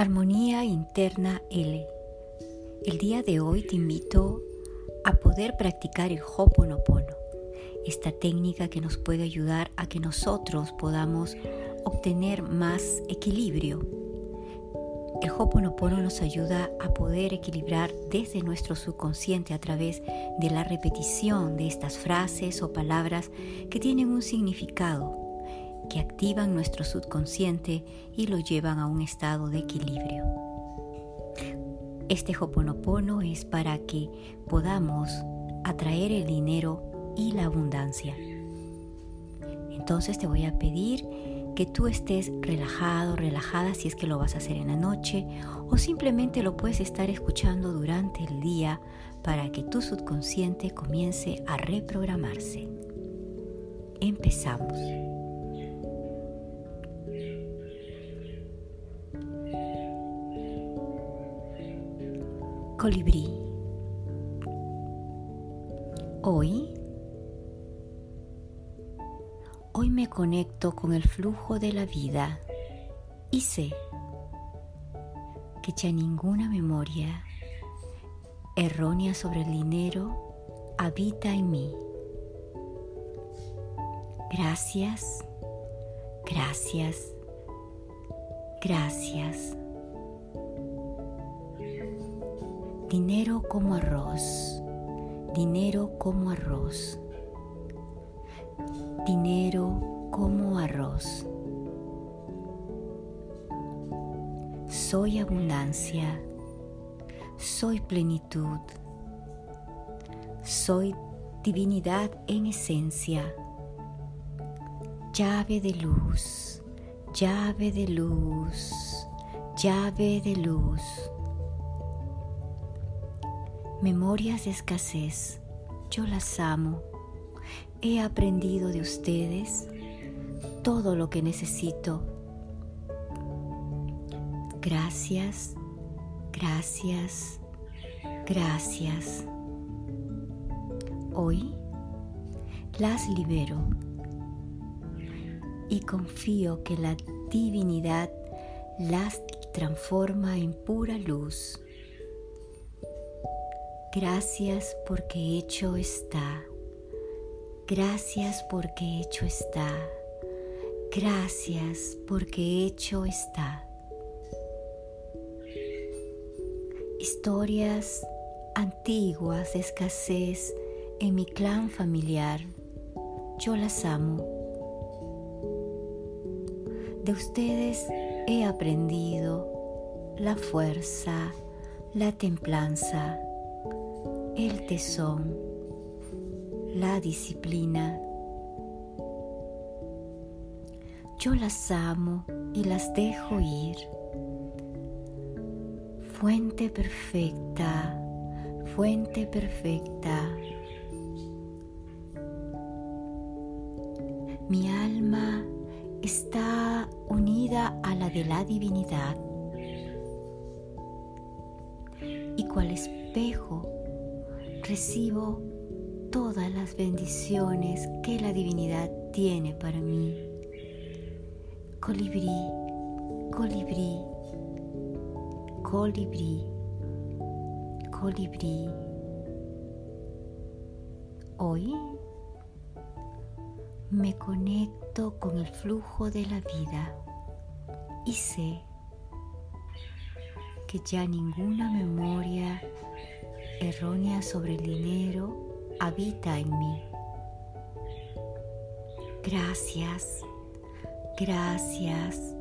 Armonía Interna L. El día de hoy te invito a poder practicar el Hoponopono, esta técnica que nos puede ayudar a que nosotros podamos obtener más equilibrio. El Hoponopono nos ayuda a poder equilibrar desde nuestro subconsciente a través de la repetición de estas frases o palabras que tienen un significado que activan nuestro subconsciente y lo llevan a un estado de equilibrio. Este Hoponopono es para que podamos atraer el dinero y la abundancia. Entonces te voy a pedir que tú estés relajado, relajada si es que lo vas a hacer en la noche o simplemente lo puedes estar escuchando durante el día para que tu subconsciente comience a reprogramarse. Empezamos. Colibrí. Hoy, hoy me conecto con el flujo de la vida y sé que ya ninguna memoria errónea sobre el dinero habita en mí. Gracias, gracias, gracias. Dinero como arroz, dinero como arroz, dinero como arroz. Soy abundancia, soy plenitud, soy divinidad en esencia, llave de luz, llave de luz, llave de luz. Memorias de escasez, yo las amo. He aprendido de ustedes todo lo que necesito. Gracias, gracias, gracias. Hoy las libero y confío que la divinidad las transforma en pura luz. Gracias porque hecho está. Gracias porque hecho está. Gracias porque hecho está. Historias antiguas de escasez en mi clan familiar. Yo las amo. De ustedes he aprendido la fuerza, la templanza, el tesón, la disciplina. Yo las amo y las dejo ir. Fuente perfecta, fuente perfecta. Mi alma está unida a la de la divinidad y cual espejo recibo todas las bendiciones que la divinidad tiene para mí. Colibrí, colibrí, colibrí, colibrí. Hoy me conecto con el flujo de la vida y sé que ya ninguna memoria errónea sobre el dinero habita en mí. Gracias, gracias,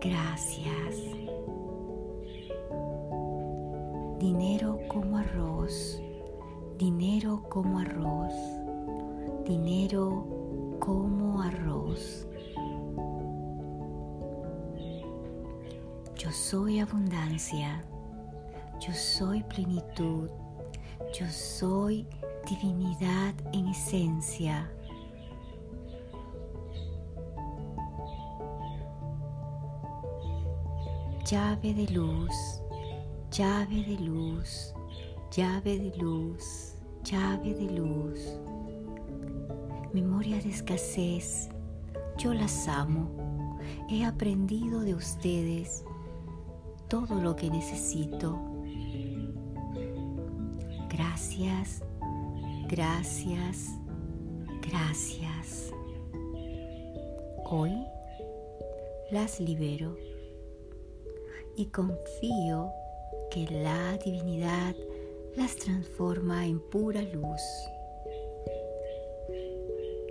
gracias. Dinero como arroz, dinero como arroz, dinero como arroz. Yo soy abundancia. Yo soy plenitud. Yo soy divinidad en esencia. Llave de luz, llave de luz, llave de luz, llave de luz. Memoria de escasez, yo las amo. He aprendido de ustedes todo lo que necesito. Gracias, gracias, gracias. Hoy las libero y confío que la divinidad las transforma en pura luz.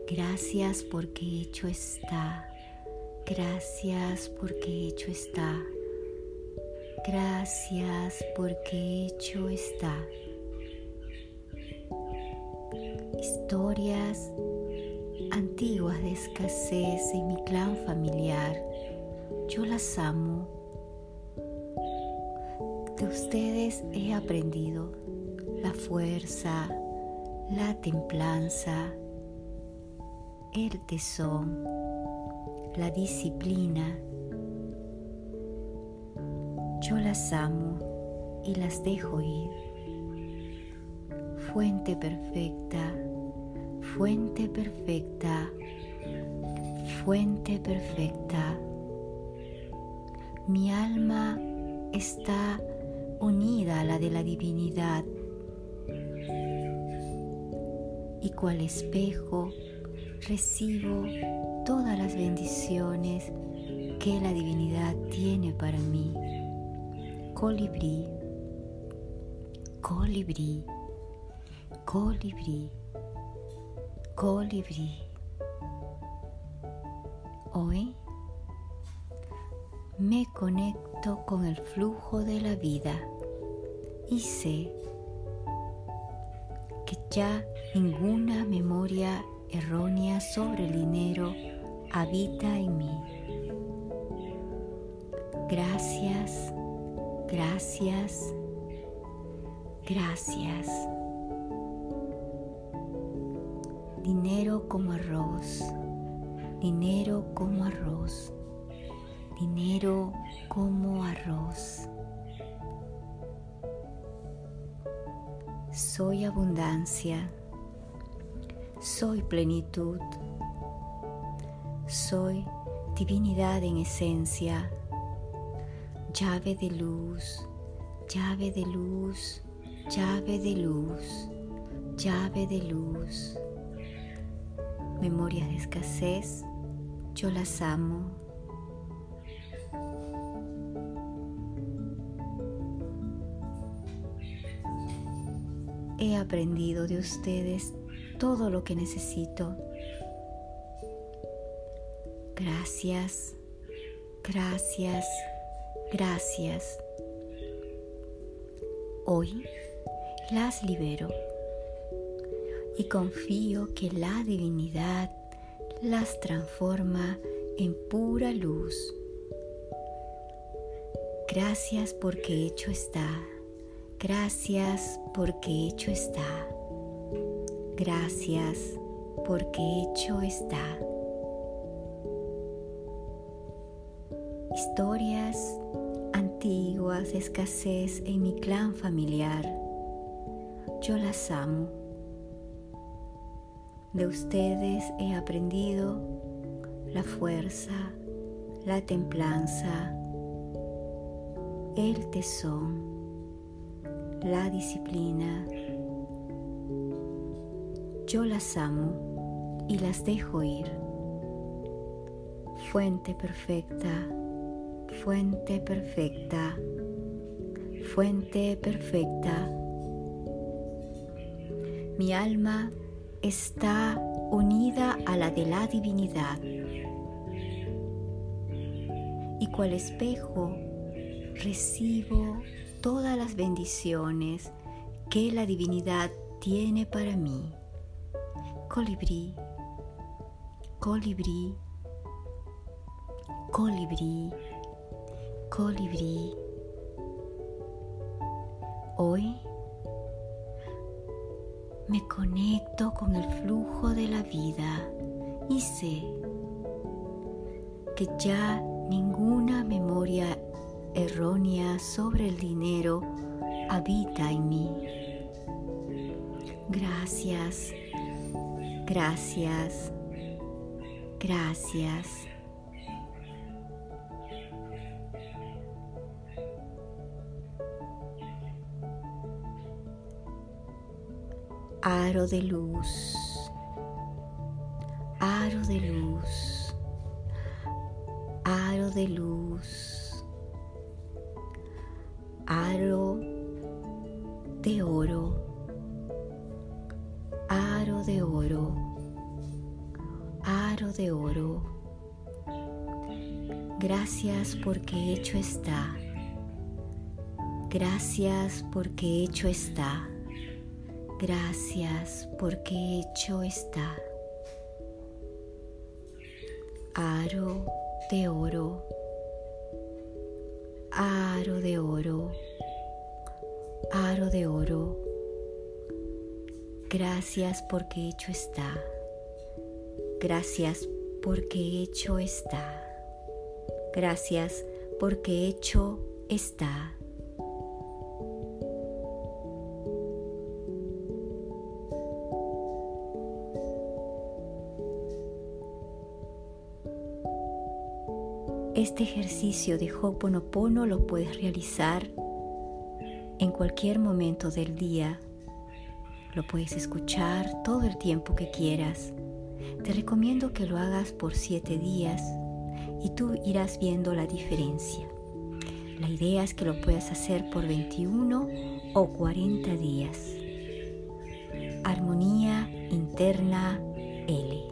Gracias porque hecho está. Gracias porque hecho está. Gracias porque hecho está. Historias antiguas de escasez en mi clan familiar. Yo las amo. De ustedes he aprendido la fuerza, la templanza, el tesón, la disciplina. Yo las amo y las dejo ir. Fuente perfecta, fuente perfecta, fuente perfecta. Mi alma está unida a la de la divinidad. Y cual espejo recibo todas las bendiciones que la divinidad tiene para mí. Colibrí, colibrí, colibrí, colibrí. Hoy me conecto con el flujo de la vida y sé que ya ninguna memoria errónea sobre el dinero habita en mí. Gracias, gracias, gracias. Dinero como arroz, dinero como arroz, dinero como arroz. Soy abundancia. Soy plenitud, soy divinidad en esencia, llave de luz, llave de luz, llave de luz, llave de luz. Memorias de escasez, yo las amo. He aprendido de ustedes todo lo que necesito. Gracias, gracias, gracias. Hoy las libero y confío que la divinidad las transforma en pura luz. Gracias porque hecho está. Gracias porque hecho está. Gracias porque hecho está. Historias antiguas escasez en mi clan familiar. Yo las amo. De ustedes he aprendido la fuerza, la templanza, el tesón, la disciplina, yo las amo y las dejo ir. Fuente perfecta, fuente perfecta, fuente perfecta. Mi alma está unida a la de la divinidad y cual espejo recibo todas las bendiciones que la divinidad tiene para mí colibrí, colibrí, colibrí, colibrí. Hoy me conecto con el flujo de la vida y sé que ya ninguna memoria errónea sobre el dinero habita en mí. Gracias Gracias. Gracias. Aro de luz, aro de luz, aro de luz, aro de oro, aro de oro, aro de oro. Gracias porque hecho está. Gracias porque hecho está. Gracias porque hecho está. Aro de oro. Aro de oro. Aro de oro. Gracias porque hecho está. Gracias porque hecho está. Gracias porque hecho está. Este ejercicio de Ho'oponopono lo puedes realizar en cualquier momento del día. Lo puedes escuchar todo el tiempo que quieras. Te recomiendo que lo hagas por 7 días y tú irás viendo la diferencia. La idea es que lo puedas hacer por 21 o 40 días. Armonía interna L.